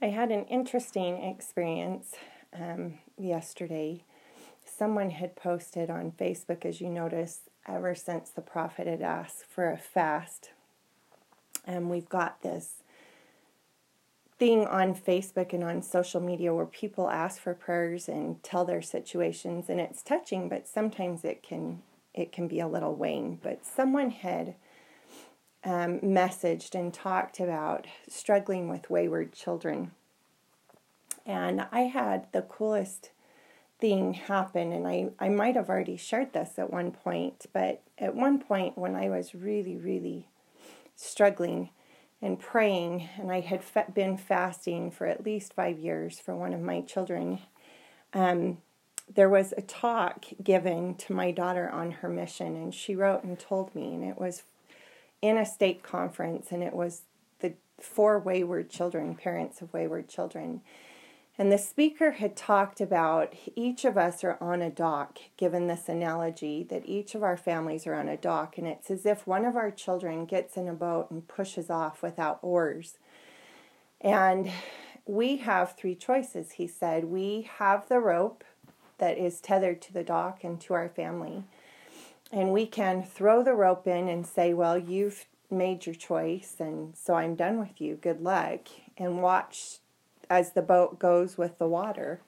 I had an interesting experience um, yesterday. Someone had posted on Facebook, as you notice, ever since the prophet had asked for a fast. And we've got this thing on Facebook and on social media where people ask for prayers and tell their situations and it's touching but sometimes it can it can be a little weighing but someone had um, messaged and talked about struggling with wayward children and I had the coolest thing happen and I, I might have already shared this at one point but at one point when I was really really struggling and praying, and I had fa- been fasting for at least five years for one of my children. Um, there was a talk given to my daughter on her mission, and she wrote and told me, and it was in a state conference, and it was the for wayward children, parents of wayward children. And the speaker had talked about each of us are on a dock, given this analogy that each of our families are on a dock, and it's as if one of our children gets in a boat and pushes off without oars. And we have three choices, he said. We have the rope that is tethered to the dock and to our family. And we can throw the rope in and say, Well, you've made your choice, and so I'm done with you. Good luck. And watch as the boat goes with the water.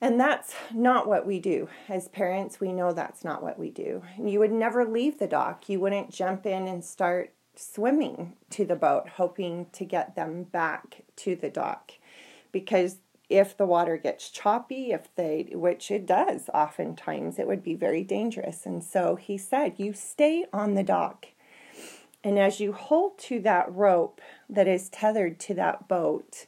And that's not what we do. As parents, we know that's not what we do. You would never leave the dock. You wouldn't jump in and start swimming to the boat, hoping to get them back to the dock. Because if the water gets choppy, if they, which it does oftentimes, it would be very dangerous. And so he said, You stay on the dock. And as you hold to that rope that is tethered to that boat,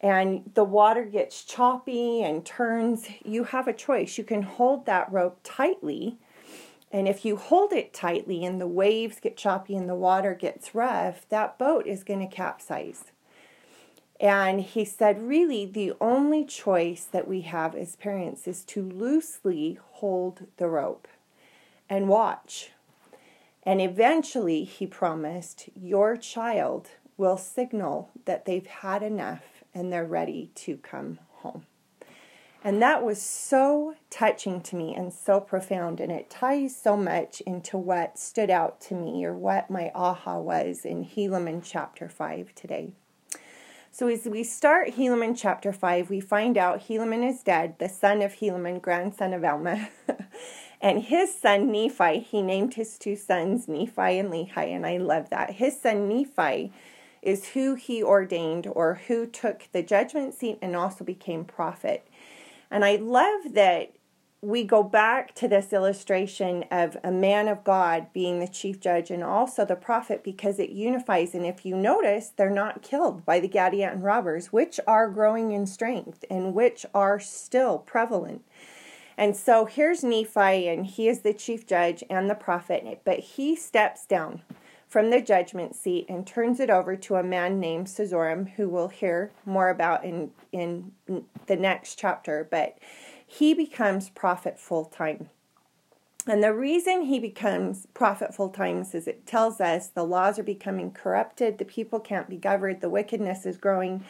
and the water gets choppy and turns, you have a choice. You can hold that rope tightly. And if you hold it tightly and the waves get choppy and the water gets rough, that boat is going to capsize. And he said, really, the only choice that we have as parents is to loosely hold the rope and watch. And eventually, he promised, your child will signal that they've had enough and they're ready to come home. And that was so touching to me and so profound. And it ties so much into what stood out to me or what my aha was in Helaman chapter 5 today. So, as we start Helaman chapter 5, we find out Helaman is dead, the son of Helaman, grandson of Alma. and his son Nephi, he named his two sons Nephi and Lehi. And I love that. His son Nephi is who he ordained or who took the judgment seat and also became prophet. And I love that we go back to this illustration of a man of God being the chief judge and also the prophet because it unifies. And if you notice, they're not killed by the Gadianton robbers, which are growing in strength and which are still prevalent. And so here's Nephi, and he is the chief judge and the prophet, but he steps down from the judgment seat and turns it over to a man named Cezoram, who we'll hear more about in, in the next chapter. But he becomes prophet full time. And the reason he becomes prophet full time is it tells us the laws are becoming corrupted, the people can't be governed, the wickedness is growing.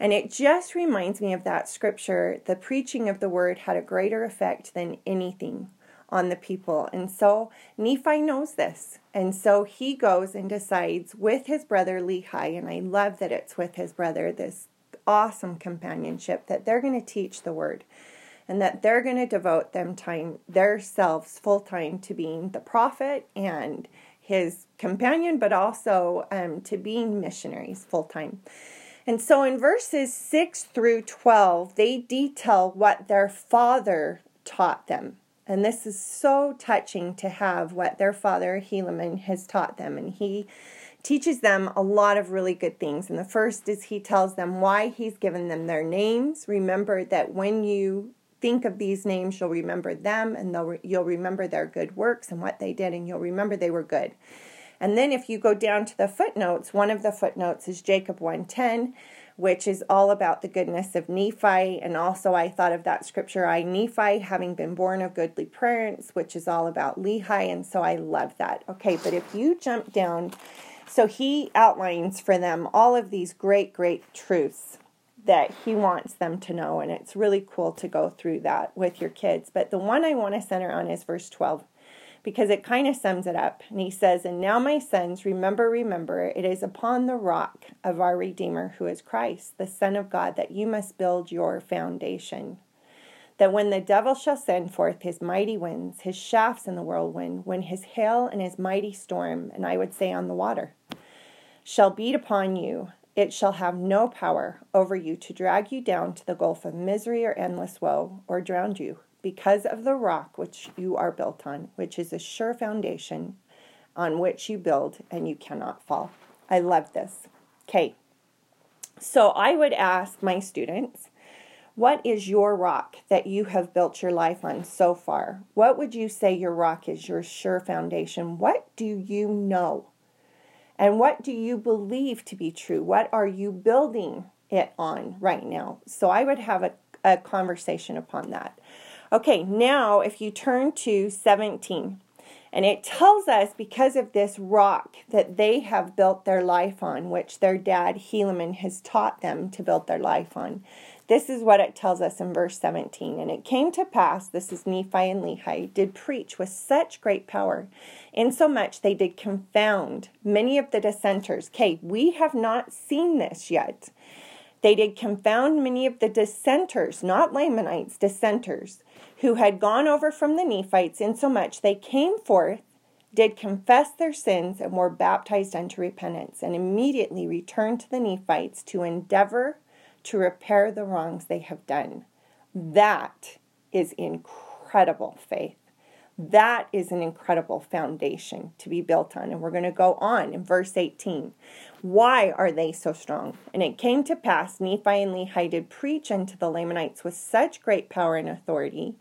And it just reminds me of that scripture the preaching of the word had a greater effect than anything on the people. And so Nephi knows this. And so he goes and decides with his brother Lehi, and I love that it's with his brother, this awesome companionship, that they're going to teach the word and that they're going to devote them time, themselves full time to being the prophet and his companion, but also um, to being missionaries full time. And so in verses 6 through 12, they detail what their father taught them. And this is so touching to have what their father, Helaman, has taught them. And he teaches them a lot of really good things. And the first is he tells them why he's given them their names. Remember that when you think of these names, you'll remember them and you'll remember their good works and what they did, and you'll remember they were good. And then if you go down to the footnotes, one of the footnotes is Jacob 110 which is all about the goodness of Nephi. And also, I thought of that scripture, I, Nephi, having been born of goodly parents, which is all about Lehi. And so I love that. Okay, but if you jump down So he outlines for them all of these great, great truths that he wants them to know. And it's really cool to go through that with your kids. But the one I want to center on is verse 12 because it kind of sums it up. And he says, And now, my sons, remember, remember, it is upon the rock of our Redeemer, who is Christ, the Son of God, that you must build your foundation. That when the devil shall send forth his mighty winds, his shafts in the whirlwind, when his hail and his mighty storm, and I would say on the water, shall beat upon you, it shall have no power over you to drag you down to the gulf of misery or endless woe, or drown you because of the rock which you are built on, which is a sure foundation on which you build and you cannot fall. I love this. Okay. So I would ask my students, what is your rock that you have built your life on so far? What would you say your rock is, your sure foundation? What do you know? And what do you believe to be true? What are you building it on right now? So I would have a, a conversation upon that. Okay, now if you turn to 17, and it tells us because of this rock that they have built their life on, which their dad Helaman has taught them to build their life on. This is what it tells us in verse 17. And it came to pass, this is Nephi and Lehi, did preach with such great power, insomuch they did confound many of the dissenters. Okay, we have not seen this yet. They did confound many of the dissenters, not Lamanites, dissenters, who had gone over from the Nephites, insomuch they came forth, did confess their sins, and were baptized unto repentance, and immediately returned to the Nephites to endeavor to repair the wrongs they have done. That is incredible faith. That is an incredible foundation to be built on. And we're going to go on in verse 18. Why are they so strong? And it came to pass, Nephi and Lehi did preach unto the Lamanites with such great power and authority,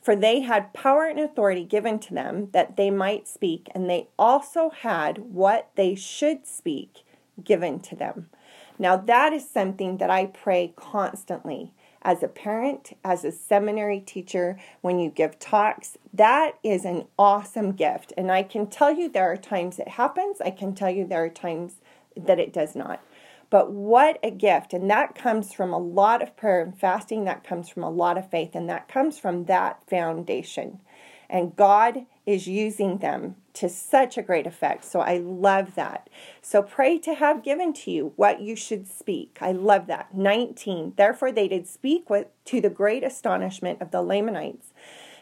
for they had power and authority given to them that they might speak, and they also had what they should speak given to them. Now, that is something that I pray constantly as a parent, as a seminary teacher, when you give talks. That is an awesome gift. And I can tell you there are times it happens, I can tell you there are times that it does not. But what a gift. And that comes from a lot of prayer and fasting, that comes from a lot of faith, and that comes from that foundation. And God is using them to such a great effect. So I love that. So pray to have given to you what you should speak. I love that. 19. Therefore they did speak with, to the great astonishment of the Lamanites,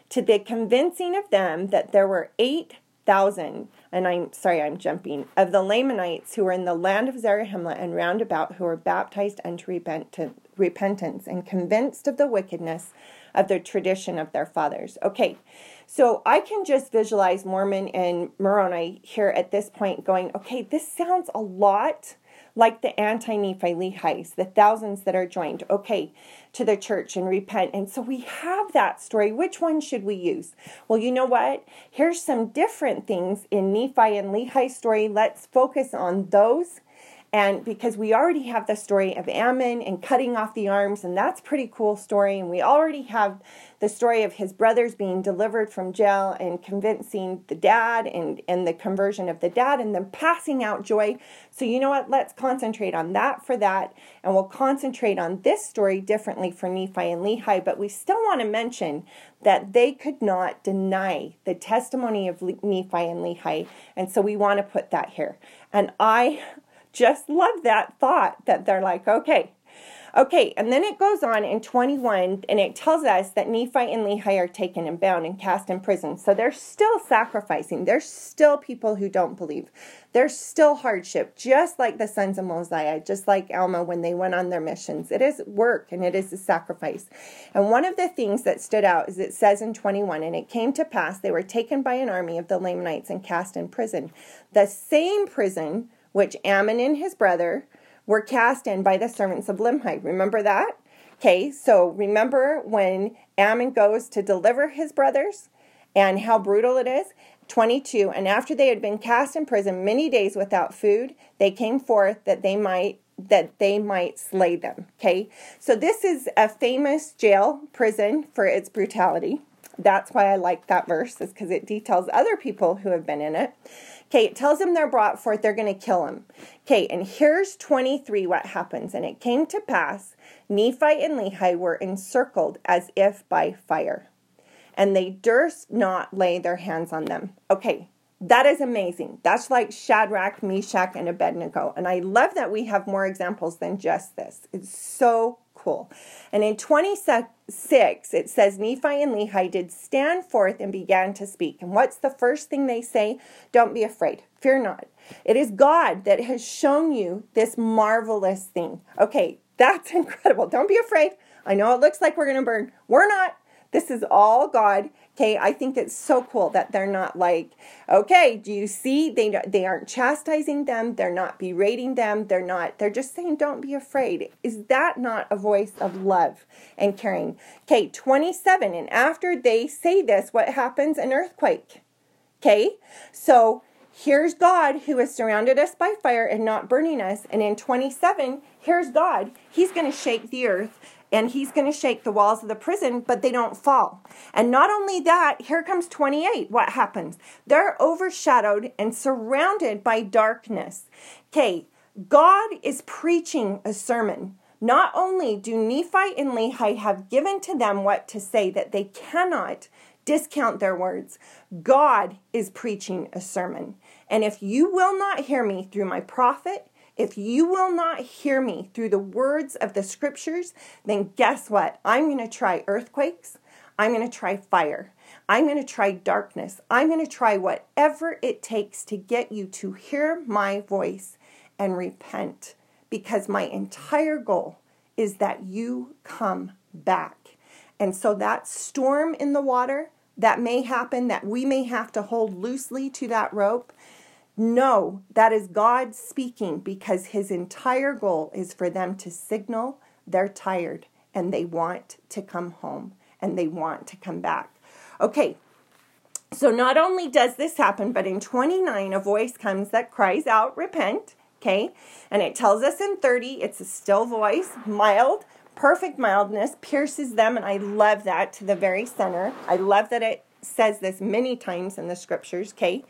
to the convincing of them that there were 8,000, and I'm sorry, I'm jumping, of the Lamanites who were in the land of Zarahemla and round about who were baptized unto repentance and convinced of the wickedness of the tradition of their fathers. Okay, so I can just visualize Mormon and Moroni here at this point going, okay, this sounds a lot like the anti Nephi Lehi's, the thousands that are joined, okay, to the church and repent. And so we have that story. Which one should we use? Well, you know what? Here's some different things in Nephi and Lehi's story. Let's focus on those and because we already have the story of Ammon and cutting off the arms, and that's pretty cool story. And we already have the story of his brothers being delivered from jail and convincing the dad and, and the conversion of the dad and then passing out joy. So, you know what? Let's concentrate on that for that. And we'll concentrate on this story differently for Nephi and Lehi. But we still want to mention that they could not deny the testimony of Nephi and Lehi. And so we want to put that here. And I just love that thought that they're like, okay, Okay, and then it goes on in 21 and it tells us that Nephi and Lehi are taken and bound and cast in prison. So they're still sacrificing. There's still people who don't believe. There's still hardship, just like the sons of Mosiah, just like Alma when they went on their missions. It is work and it is a sacrifice. And one of the things that stood out is it says in 21 and it came to pass they were taken by an army of the Lamanites and cast in prison. The same prison which Ammon and his brother were cast in by the servants of Limhi. Remember that? Okay, so remember when Ammon goes to deliver his brothers and how brutal it is? 22 And after they had been cast in prison many days without food, they came forth that they might that they might slay them. Okay, so this is a famous jail prison for its brutality. That's why I like that verse, is because it details other people who have been in it. Okay, it tells them they're brought forth, they're going to kill him. Okay, and here's 23 what happens. And it came to pass, Nephi and Lehi were encircled as if by fire, and they durst not lay their hands on them. Okay, that is amazing. That's like Shadrach, Meshach, and Abednego. And I love that we have more examples than just this. It's so And in 26, it says Nephi and Lehi did stand forth and began to speak. And what's the first thing they say? Don't be afraid. Fear not. It is God that has shown you this marvelous thing. Okay, that's incredible. Don't be afraid. I know it looks like we're going to burn. We're not. This is all God. Okay, I think it's so cool that they're not like, okay, do you see? They they aren't chastising them. They're not berating them. They're not. They're just saying, don't be afraid. Is that not a voice of love and caring? Okay, twenty seven. And after they say this, what happens? An earthquake. Okay, so here's God who has surrounded us by fire and not burning us. And in 27, here's God. He's going to shake the earth and he's going to shake the walls of the prison, but they don't fall. And not only that, here comes 28. What happens? They're overshadowed and surrounded by darkness. Okay, God is preaching a sermon. Not only do Nephi and Lehi have given to them what to say that they cannot discount their words, God is preaching a sermon. And if you will not hear me through my prophet, if you will not hear me through the words of the scriptures, then guess what? I'm going to try earthquakes. I'm going to try fire. I'm going to try darkness. I'm going to try whatever it takes to get you to hear my voice and repent because my entire goal is that you come back. And so that storm in the water that may happen, that we may have to hold loosely to that rope, no, that is God speaking because his entire goal is for them to signal they're tired and they want to come home and they want to come back. Okay, so not only does this happen, but in 29, a voice comes that cries out, Repent. Okay, and it tells us in 30, it's a still voice, mild, perfect mildness, pierces them, and I love that to the very center. I love that it says this many times in the scriptures, okay?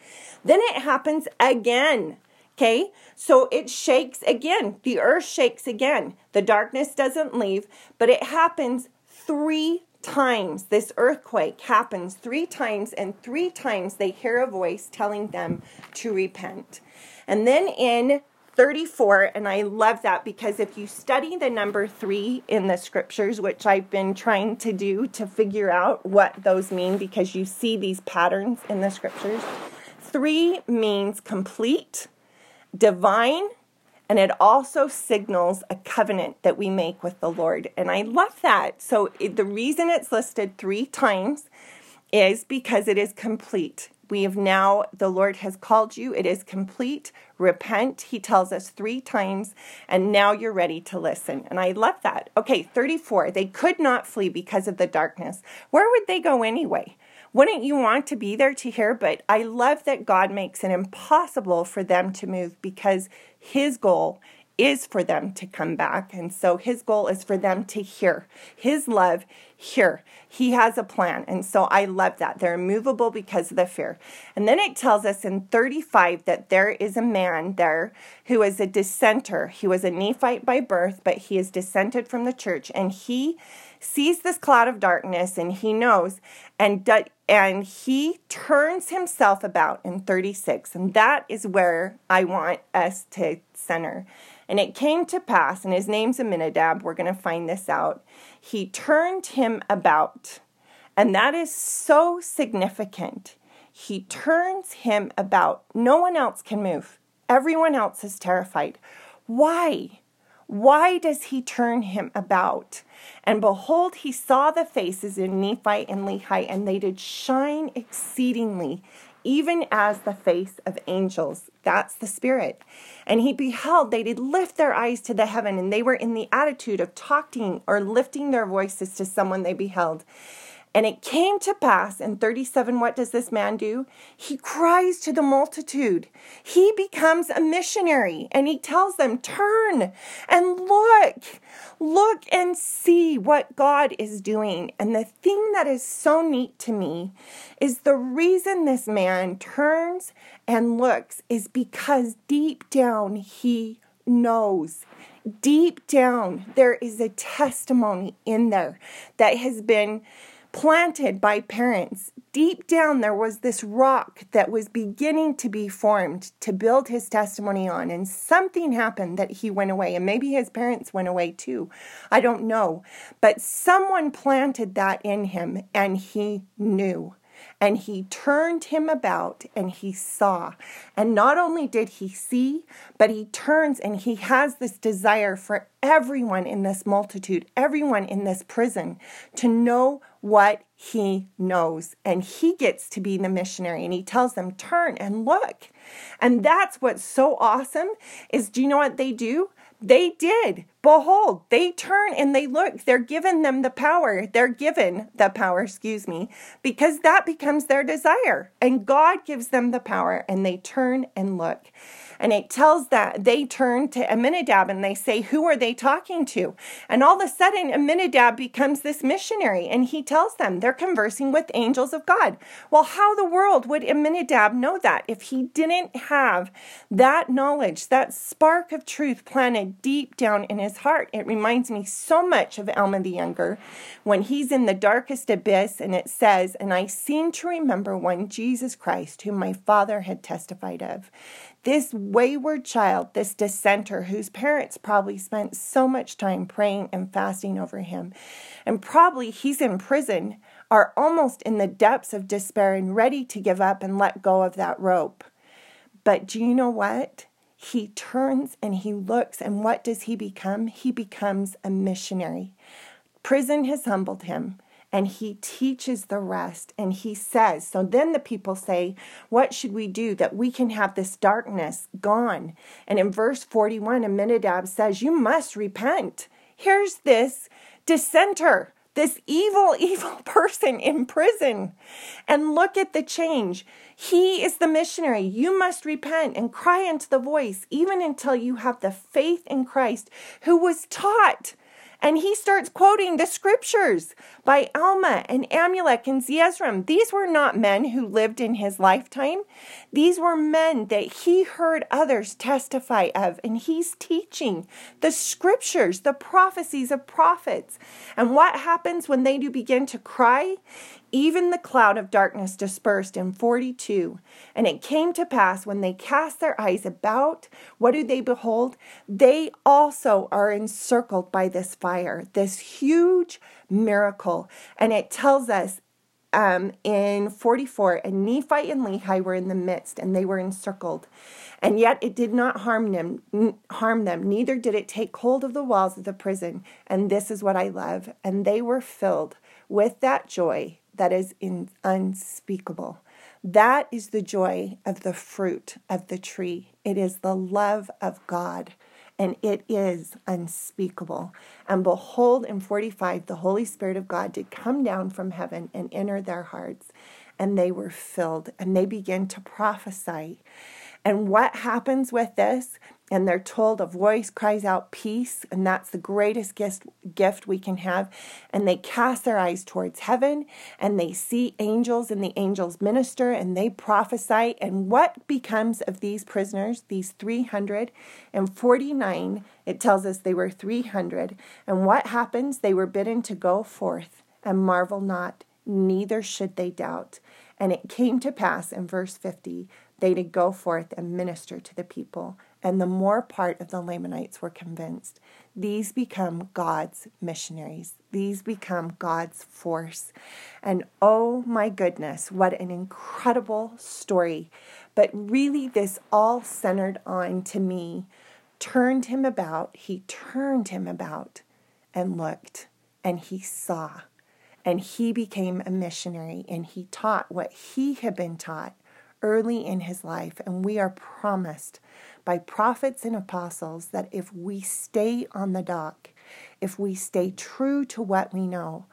Then it happens again. Okay, so it shakes again. The earth shakes again. The darkness doesn't leave, but it happens three times. This earthquake happens three times, and three times they hear a voice telling them to repent. And then in 34, and I love that because if you study the number three in the scriptures, which I've been trying to do to figure out what those mean because you see these patterns in the scriptures, three means complete, divine, and it also signals a covenant that we make with the Lord. And I love that. So the reason it's listed three times is because it is complete. We have now, the Lord has called you. It is complete. Repent, he tells us three times, and now you're ready to listen. And I love that. Okay, 34. They could not flee because of the darkness. Where would they go anyway? Wouldn't you want to be there to hear? But I love that God makes it impossible for them to move because his goal is for them to come back. And so his goal is for them to hear his love here. He has a plan. And so I love that. They're immovable because of the fear. And then it tells us in 35 that there is a man there who is a dissenter. He was a Nephite by birth, but he is dissented from the church. And he sees this cloud of darkness and he knows and and he turns himself about in 36 and that is where I want us to center and it came to pass, and his name's Aminadab, we're going to find this out. He turned him about. And that is so significant. He turns him about. No one else can move, everyone else is terrified. Why? Why does he turn him about? And behold, he saw the faces in Nephi and Lehi, and they did shine exceedingly, even as the face of angels. That's the Spirit. And he beheld, they did lift their eyes to the heaven, and they were in the attitude of talking or lifting their voices to someone they beheld. And it came to pass in 37, what does this man do? He cries to the multitude. He becomes a missionary and he tells them, Turn and look, look and see what God is doing. And the thing that is so neat to me is the reason this man turns and looks is because deep down he knows deep down, there is a testimony in there that has been planted by parents. Deep down, there was this rock that was beginning to be formed to build his testimony on, and something happened that he went away, and maybe his parents went away too. I don't know. But someone planted that in him, and he knew. And he turned him about and he saw. And not only did he see, but he turns and he has this desire for everyone in this multitude, everyone in this prison, to know what he knows. And he gets to be the missionary and he tells them, turn and look. And that's what's so awesome is do you know what they do? They did. Behold, they turn and they look. They're given them the power. They're given the power, excuse me, because that becomes their desire. And God gives them the power and they turn and look. And it tells that they turn to Aminadab and they say, Who are they talking to? And all of a sudden, Aminadab becomes this missionary and he tells them they're conversing with angels of God. Well, how the world would Aminadab know that if he didn't have that knowledge, that spark of truth planted deep down in his heart? It reminds me so much of Alma the Younger when he's in the darkest abyss and it says, And I seem to remember one Jesus Christ, whom my father had testified of. This wayward child, this dissenter, whose parents probably spent so much time praying and fasting over him, and probably he's in prison, are almost in the depths of despair and ready to give up and let go of that rope. But do you know what? He turns and he looks, and what does he become? He becomes a missionary. Prison has humbled him and he teaches the rest and he says so then the people say what should we do that we can have this darkness gone and in verse 41 aminadab says you must repent here's this dissenter this evil evil person in prison. And look at the change. He is the missionary. You must repent and cry into the voice even until you have the faith in christ who was taught and he starts quoting the scriptures by Alma and Amulek and Zeezrom. These were not men who lived in his lifetime. These were men that he heard others testify of, and he's teaching the scriptures, the prophecies of prophets. And what happens when they do begin to cry? Even the cloud of darkness dispersed in 42. And it came to pass when they cast their eyes about, what do they behold? They also are encircled by this fire, this huge miracle. And it tells us um, in 44, and Nephi and Lehi were in the midst, and they were encircled. And yet it did not harm them, harm them, neither did it take hold of the walls of the prison. And this is what I love. And they were filled with that joy that is in, unspeakable. That is the joy of the fruit of the tree. It is the love of God, and it is unspeakable. And behold, in 45, the Holy Spirit of God did come down from heaven and enter their hearts, and they were filled, and they began to prophesy. And what happens with this? And they're told a voice cries out peace and that's the greatest gift gift we can have. And they cast their eyes towards heaven and they see angels and the angels minister and they prophesy. And what becomes of these prisoners these 349 it tells us they were 300 and what happens? They were bidden to go forth and marvel not neither should they doubt. And it came to pass in verse 50 they did go forth and minister to the people and the more part of the Lamanites were convinced. These become God's missionaries. These become God's force. And oh my goodness, what an incredible story. But really, this all centered on to me, turned him about. He turned him about and looked, and he saw. And he became a missionary, and he taught what he had been taught early in his life. And we are promised by prophets and apostles that if we stay on the dock, if we stay true to what we know,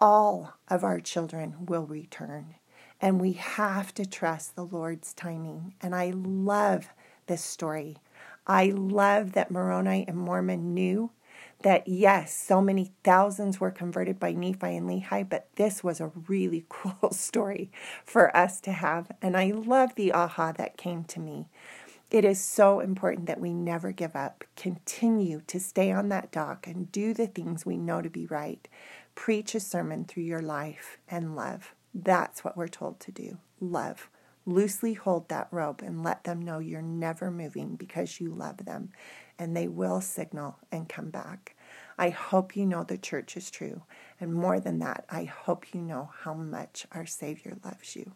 all of our children will return. And we have to trust the Lord's timing. And I love this story. I love that Moroni and Mormon knew that yes, so many thousands were converted by Nephi and Lehi, but this was a really cool story for us to have. And I love the aha that came to me. It is so important that we never give up. Continue to stay on that dock and do the things we know to be right. Preach a sermon through your life and love. That's what we're told to do. Love. Loosely hold that rope and let them know you're never moving because you love them, and they will signal and come back. I hope you know the church is true. And more than that, I hope you know how much our Savior loves you.